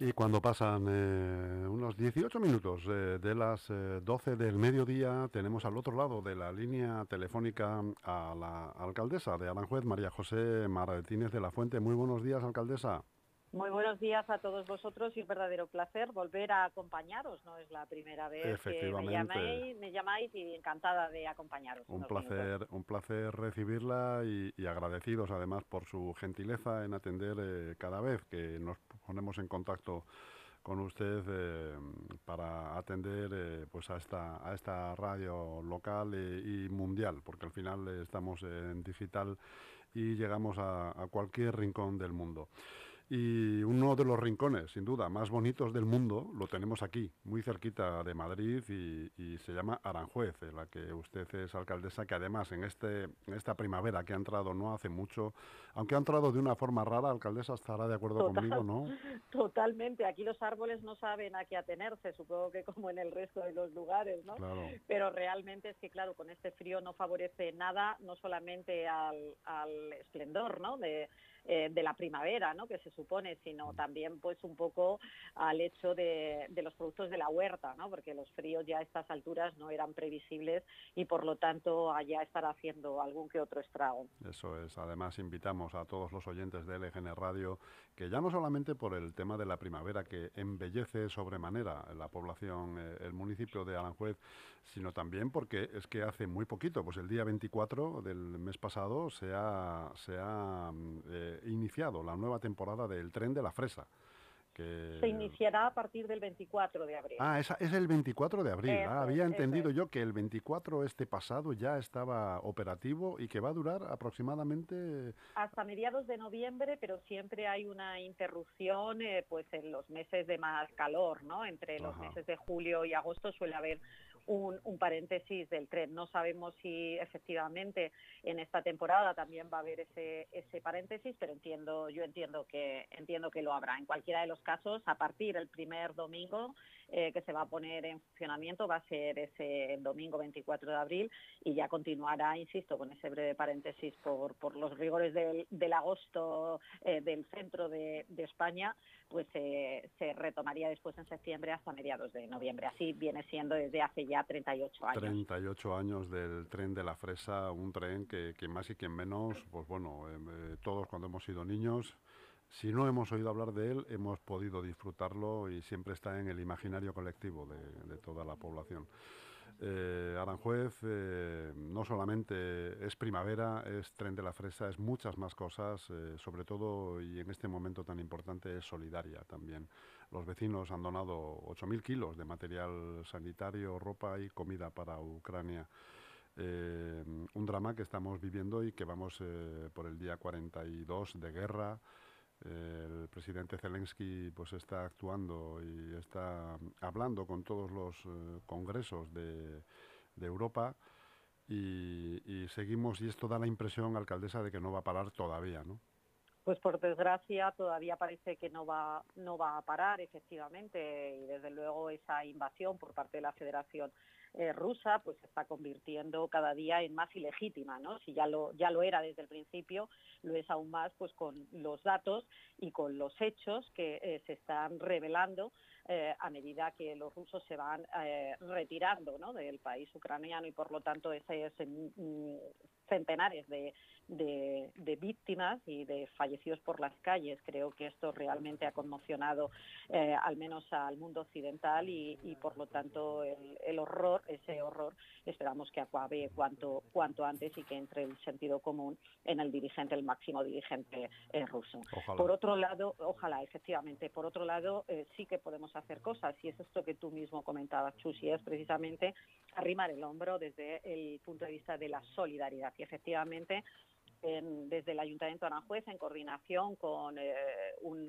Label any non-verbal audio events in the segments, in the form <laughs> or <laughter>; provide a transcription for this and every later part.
Y cuando pasan eh, unos 18 minutos eh, de las 12 eh, del mediodía, tenemos al otro lado de la línea telefónica a la alcaldesa de Aranjuez, María José Martínez de la Fuente. Muy buenos días, alcaldesa. Muy buenos días a todos vosotros y un verdadero placer volver a acompañaros. No es la primera vez que me llamáis, me llamáis y encantada de acompañaros. Un placer, un placer recibirla y, agradecidos además por su gentileza en atender eh, cada vez que nos ponemos en contacto con usted eh, para atender eh, pues a esta a esta radio local y mundial porque al final estamos en digital y llegamos a cualquier rincón del mundo. Y uno de los rincones, sin duda, más bonitos del mundo lo tenemos aquí, muy cerquita de Madrid y, se llama Aranjuez, en la que usted es alcaldesa, que además en, este, esta primavera que ha entrado no hace mucho, aunque ha entrado de una forma rara, alcaldesa estará de acuerdo conmigo, ¿no? Totalmente, aquí los árboles no saben a qué atenerse, supongo que como en el resto de los lugares, ¿no? Pero realmente es que, claro, con este frío no favorece nada, no solamente al, al esplendor, ¿no? De, eh, de la primavera, ¿no? que se supone, sino también pues un poco al hecho de, los productos de la huerta, ¿no? porque los fríos ya a estas alturas no eran previsibles y por lo tanto allá estará haciendo algún que otro estrago. Eso es, además invitamos a todos los oyentes de LGN Radio que ya no solamente por el tema de la primavera que embellece sobremanera la población, eh, el municipio de Aranjuez, sino también porque es que hace muy poquito, pues el día 24 del mes pasado se ha, se ha mm, eh, iniciado la nueva temporada del Tren de la Fresa. Que... Se iniciará a partir del 24 de abril. Ah, es el 24 de abril. Ah, había entendido yo que el 24 este pasado ya estaba operativo y que va a durar aproximadamente... Hasta mediados de noviembre, pero siempre hay una interrupción eh, pues en los meses de más calor, ¿no? Entre los meses de julio y agosto suele haber un, paréntesis del tren. No sabemos si efectivamente en esta temporada también va a haber ese, ese paréntesis, pero entiendo, yo entiendo que entiendo que lo habrá. En cualquiera de los casos, a partir del primer domingo eh, que se va a poner en funcionamiento va a ser ese domingo 24 de abril y ya continuará, insisto, con ese breve paréntesis por, por los rigores del, del agosto eh, del centro de, España, pues eh, se retomaría después en septiembre hasta mediados de noviembre. Así viene siendo desde hace ya 38 años. 38 años del tren de la fresa, un tren que, más y que menos, pues bueno, todos cuando hemos sido niños si no hemos oído hablar de él, hemos podido disfrutarlo y siempre está en el imaginario colectivo de, toda la población. Eh, Aranjuez eh, no solamente es primavera, es tren de la fresa, es muchas más cosas, eh, sobre todo y en este momento tan importante es solidaria también. Los vecinos han donado 8.000 kilos de material sanitario, ropa y comida para Ucrania. un drama que estamos viviendo y que vamos por el día 42 de guerra el presidente Zelensky pues está actuando y está hablando con todos los eh, congresos de, Europa y, y, seguimos y esto da la impresión, alcaldesa, de que no va a parar todavía, ¿no? Pues por desgracia todavía parece que no va, no va a parar efectivamente y desde luego esa invasión por parte de la Federación eh, rusa pues se está convirtiendo cada día en más ilegítima, ¿no? Si ya lo, ya lo era desde el principio, lo es aún más pues con los datos y con los hechos que eh, se están revelando eh, a medida que los rusos se van retirando ¿no? del país ucraniano y por lo tanto ese, ese mm, centenares de, de, víctimas y de fallecidos por las calles. Creo que esto realmente ha conmocionado eh, al menos al mundo occidental y, por lo tanto el, horror, ese horror, esperamos que acabe cuanto, cuanto antes y que entre el sentido común en el dirigente, el máximo dirigente eh, ruso. Por otro lado, ojalá, efectivamente, por otro lado, eh, sí que podemos hacer cosas y es esto que tú mismo comentabas, Chusi, es precisamente arrimar el hombro desde el punto de vista de la solidaridad. Y efectivamente desde el Ayuntamiento de Aranjuez, en coordinación con eh,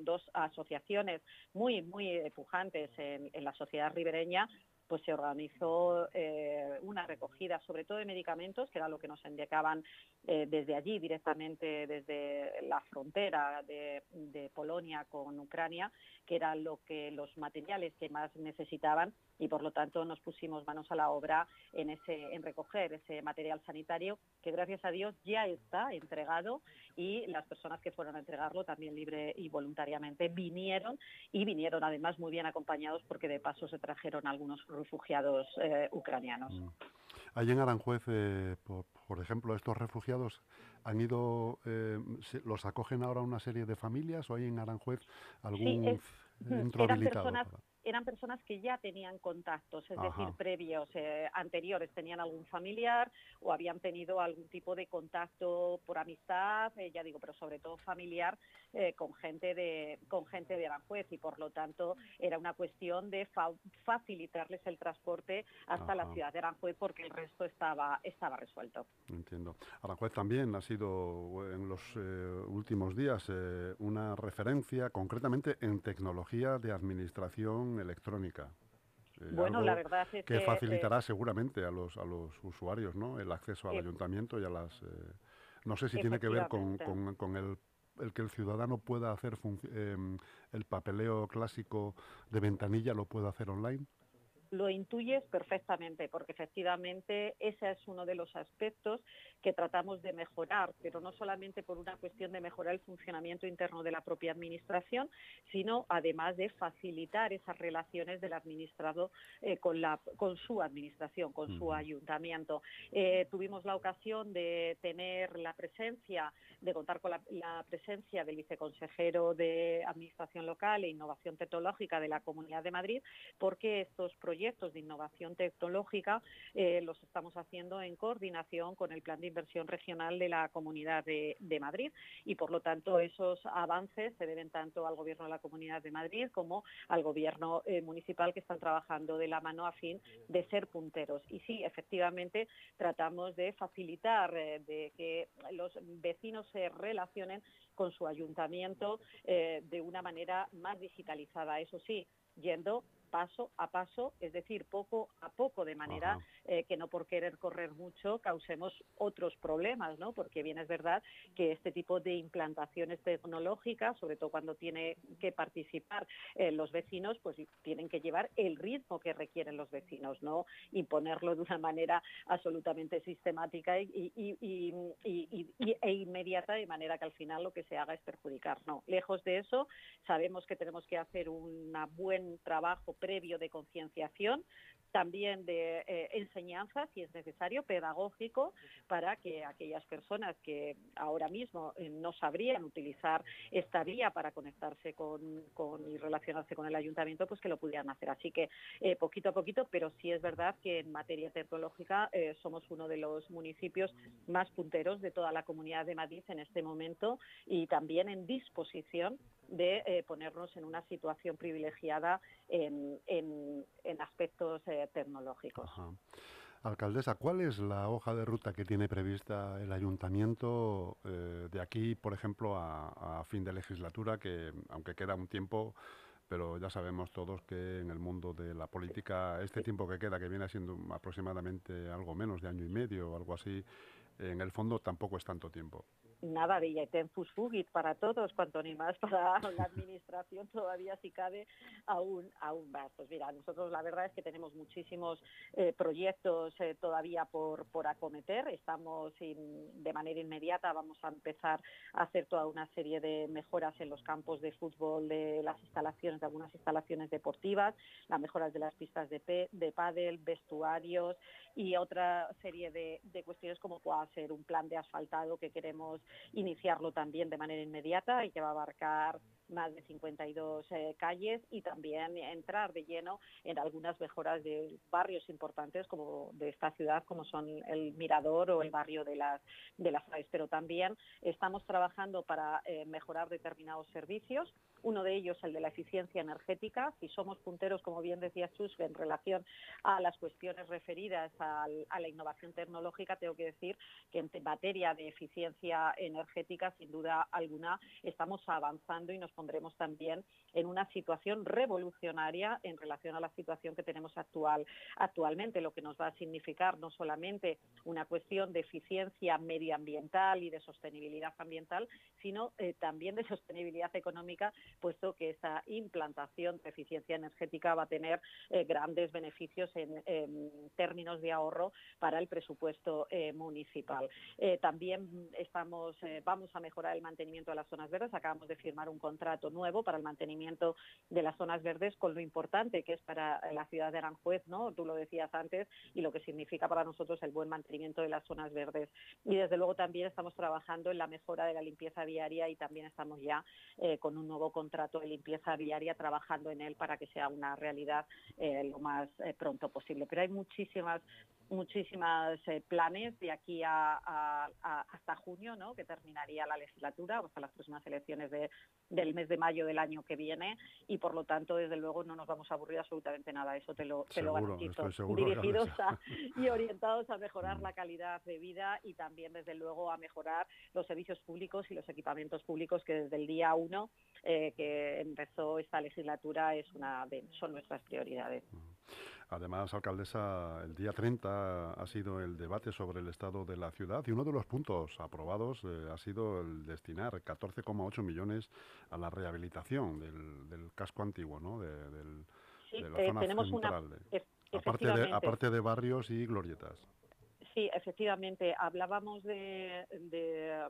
dos asociaciones muy, muy pujantes en, la sociedad ribereña, pues se organizó eh, una recogida, sobre todo de medicamentos, que era lo que nos indicaban eh, desde allí, directamente desde la frontera de, Polonia con Ucrania, que eran lo que los materiales que más necesitaban y por lo tanto nos pusimos manos a la obra en ese en recoger ese material sanitario que gracias a Dios ya está entregado y las personas que fueron a entregarlo también libre y voluntariamente vinieron y vinieron además muy bien acompañados porque de paso se trajeron algunos refugiados eh, ucranianos. Mm. Allí en Aranjuez, eh, por, ejemplo, estos refugiados han ido, eh, los acogen ahora una serie de familias o hay en Aranjuez algún centro habilitado? Eran personas que ya tenían contactos, es decir, previos, eh, anteriores, tenían algún familiar o habían tenido algún tipo de contacto por amistad, eh, ya digo, pero sobre todo familiar eh, con gente de con gente de Aranjuez y por lo tanto era una cuestión de facilitarles el transporte hasta la ciudad de Aranjuez porque el resto estaba estaba resuelto. Entiendo. Aranjuez también ha sido en los últimos días una referencia concretamente en tecnología de administración electrónica. Eh, bueno, la verdad es que, facilitará seguramente a los a los usuarios, ¿no? El acceso al ayuntamiento y a las. Eh, no sé si tiene que ver con, con, el, el, que el ciudadano pueda hacer em, el papeleo clásico de ventanilla lo pueda hacer online lo intuyes perfectamente, porque efectivamente ese es uno de los aspectos que tratamos de mejorar, pero no solamente por una cuestión de mejorar el funcionamiento interno de la propia Administración, sino además de facilitar esas relaciones del administrado eh, con, la, con su Administración, con su ayuntamiento. Eh, tuvimos la ocasión de tener la presencia, de contar con la, la presencia del viceconsejero de Administración Local e Innovación Tecnológica de la Comunidad de Madrid, porque estos proyectos proyectos de innovación tecnológica eh, los estamos haciendo en coordinación con el Plan de Inversión Regional de la Comunidad de, Madrid y, por lo tanto, esos avances se deben tanto al Gobierno de la Comunidad de Madrid como al Gobierno eh, municipal que están trabajando de la mano a fin de ser punteros. Y sí, efectivamente, tratamos de facilitar eh, de que los vecinos se relacionen con su ayuntamiento de una manera más digitalizada. Eso sí, yendo paso a paso, es decir, poco a poco, de manera eh, que no por querer correr mucho causemos otros problemas, ¿no? Porque bien es verdad que este tipo de implantaciones tecnológicas, sobre todo cuando tiene que participar eh, los vecinos, pues tienen que llevar el ritmo que requieren los vecinos, no imponerlo de una manera absolutamente sistemática y, e inmediata, de manera que al final lo que se haga es perjudicar. No, lejos de eso, sabemos que tenemos que hacer un buen trabajo previo de concienciación, también de eh, enseñanza, si es necesario, pedagógico, para que aquellas personas que ahora mismo eh, no sabrían utilizar esta vía para conectarse con, y relacionarse con el ayuntamiento, pues que lo pudieran hacer. Así que eh, poquito a poquito, pero sí es verdad que en materia tecnológica somos uno de los municipios más punteros de toda la comunidad de Madrid en este momento y también en disposición de ponernos en una situación privilegiada en, en aspectos tecnológicos. Alcaldesa, ¿cuál es la hoja de ruta que tiene prevista el ayuntamiento eh, de aquí, por ejemplo, a, fin de legislatura, que aunque queda un tiempo, pero ya sabemos todos que en el mundo de la política este tiempo que queda, que viene siendo aproximadamente algo menos de año y medio o algo así, en el fondo tampoco es tanto tiempo nada de tempus fugit para todos, cuanto ni más para <laughs> la administración todavía si cabe aún, aún más. Pues mira, nosotros la verdad es que tenemos muchísimos eh, proyectos eh, todavía por, por acometer. Estamos de manera inmediata, vamos a empezar a hacer toda una serie de mejoras en los campos de fútbol, de las instalaciones, de algunas instalaciones deportivas, las mejoras de las pistas de, de pádel, vestuarios y otra serie de, de cuestiones como pueda ser un plan de asfaltado que queremos iniciarlo también de manera inmediata y que va a abarcar más de 52 eh, calles y también entrar de lleno en algunas mejoras de barrios importantes como de esta ciudad como son el Mirador o el barrio de las de las pero también estamos trabajando para eh, mejorar determinados servicios Uno de ellos, el de la eficiencia energética. Si somos punteros, como bien decía Chus, en relación a las cuestiones referidas a la innovación tecnológica, tengo que decir que en materia de eficiencia energética, sin duda alguna, estamos avanzando y nos pondremos también en una situación revolucionaria en relación a la situación que tenemos actual, actualmente, lo que nos va a significar no solamente una cuestión de eficiencia medioambiental y de sostenibilidad ambiental, sino eh, también de sostenibilidad económica puesto que esta implantación de eficiencia energética va a tener eh, grandes beneficios en, términos de ahorro para el presupuesto eh, municipal. Eh, también estamos, vamos a mejorar el mantenimiento de las zonas verdes. Acabamos de firmar un contrato nuevo para el mantenimiento de las zonas verdes con lo importante que es para la ciudad de Aranjuez, ¿no? Tú lo decías antes, y lo que significa para nosotros el buen mantenimiento de las zonas verdes. Y desde luego también estamos trabajando en la mejora de la limpieza viaria y también estamos ya con un nuevo contrato de limpieza viaria trabajando en él para que sea una realidad eh, lo más eh, pronto posible. Pero hay muchísimas muchísimas eh, planes de aquí a, hasta junio, ¿no? que terminaría la legislatura, hasta las próximas elecciones de, del mes de mayo del año que viene, y por lo tanto, desde luego, no nos vamos a aburrir absolutamente nada, eso te lo, te lo garantizo. Dirigidos y orientados a mejorar mm. la calidad de vida y también, desde luego, a mejorar los servicios públicos y los equipamientos públicos que desde el día uno eh, que empezó esta legislatura es una de, son nuestras prioridades. Además, alcaldesa, el día 30 ha sido el debate sobre el estado de la ciudad y uno de los puntos aprobados eh, ha sido el destinar 14,8 millones a la rehabilitación del, casco antiguo, ¿no? De, la eh, zona tenemos central. aparte, de, aparte de barrios y glorietas. Sí, efectivamente. Hablábamos de, de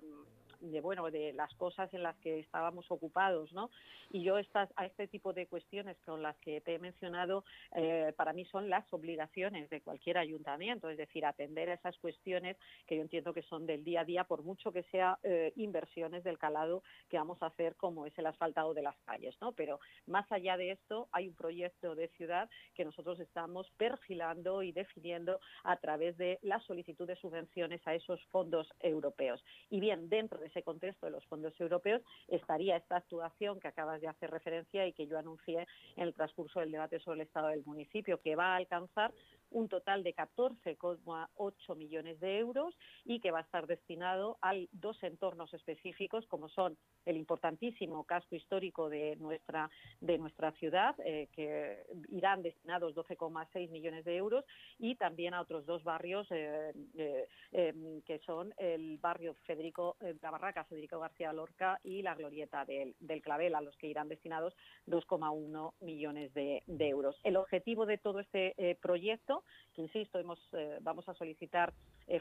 bueno de las cosas en las que estábamos ocupados no y yo estas a este tipo de cuestiones con las que te he mencionado eh, para mí son las obligaciones de cualquier ayuntamiento es decir atender a esas cuestiones que yo entiendo que son del día a día por mucho que sea eh, inversiones del calado que vamos a hacer como es el asfaltado de las calles no pero más allá de esto hay un proyecto de ciudad que nosotros estamos perfilando y definiendo a través de la solicitud de subvenciones a esos fondos europeos. Y bien dentro de ese contexto de los fondos europeos estaría esta actuación que acabas de hacer referencia y que yo anuncié en el transcurso del debate sobre el estado del municipio, que va a alcanzar un total de 14,8 millones de euros y que va a estar destinado a dos entornos específicos, como son el importantísimo casco histórico de nuestra, de nuestra ciudad, eh, que irán destinados 12,6 millones de euros, y también a otros dos barrios, eh, eh, em, que son el barrio Federico Barraca, Federico García Lorca y la Glorieta del, Clavel, a los que irán destinados 2,1 millones de, euros. El objetivo de todo este proyecto, que insisto, hemos, vamos a solicitar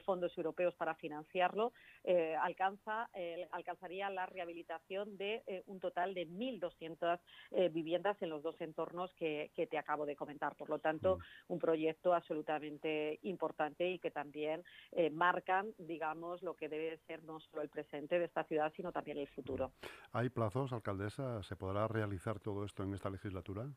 fondos europeos para financiarlo, alcanza, alcanzaría la rehabilitación de eh, un total de 1.200 eh, viviendas en los dos entornos que, te acabo de comentar. Por lo tanto, mm. un proyecto absolutamente importante y que también eh, marcan, digamos, lo que debe ser no solo el presente de esta ciudad, sino también el futuro. ¿Hay plazos, alcaldesa? ¿Se podrá realizar todo esto en esta legislatura?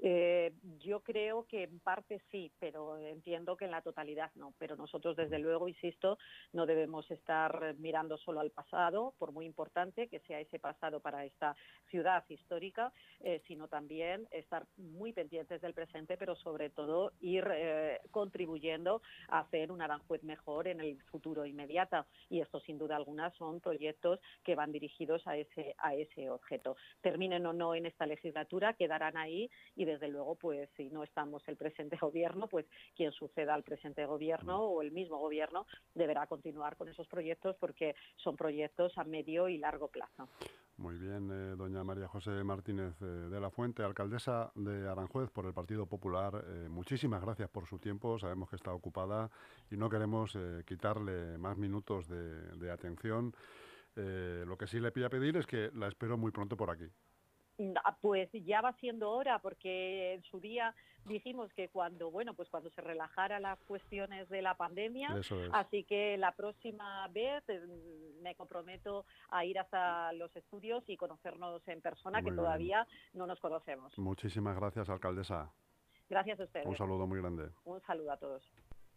Eh, yo creo que en parte sí, pero entiendo que en la totalidad no. Pero nosotros, desde luego, insisto, no debemos estar mirando solo al pasado, por muy importante que sea ese pasado para esta ciudad histórica, eh, sino también estar muy pendientes del presente, pero sobre todo ir eh, contribuyendo a hacer un Aranjuez mejor en el futuro inmediato. Y esto, sin duda alguna, son proyectos que van dirigidos a ese, a ese objeto. Terminen o no en esta legislatura, quedarán ahí y desde luego, pues si no estamos el presente <laughs> gobierno, pues quien suceda al presente gobierno o el mismo gobierno deberá continuar con esos proyectos porque son proyectos a medio y largo plazo. Muy bien, eh, doña María José Martínez eh, de la Fuente, alcaldesa de Aranjuez por el Partido Popular. Eh, muchísimas gracias por su tiempo. Sabemos que está ocupada y no queremos quitarle más minutos de, de atención. lo que sí le pido a pedir es que la espero muy pronto por aquí. Ah, pues ya va siendo hora, porque en su día dijimos que cuando, bueno, pues cuando se relajara las cuestiones de la pandemia, así que la próxima vez eh, me comprometo a ir hasta los estudios y conocernos en persona, que todavía no nos conocemos. Muchísimas gracias, alcaldesa. Gracias a ustedes. Un saludo muy grande. Un saludo a todos.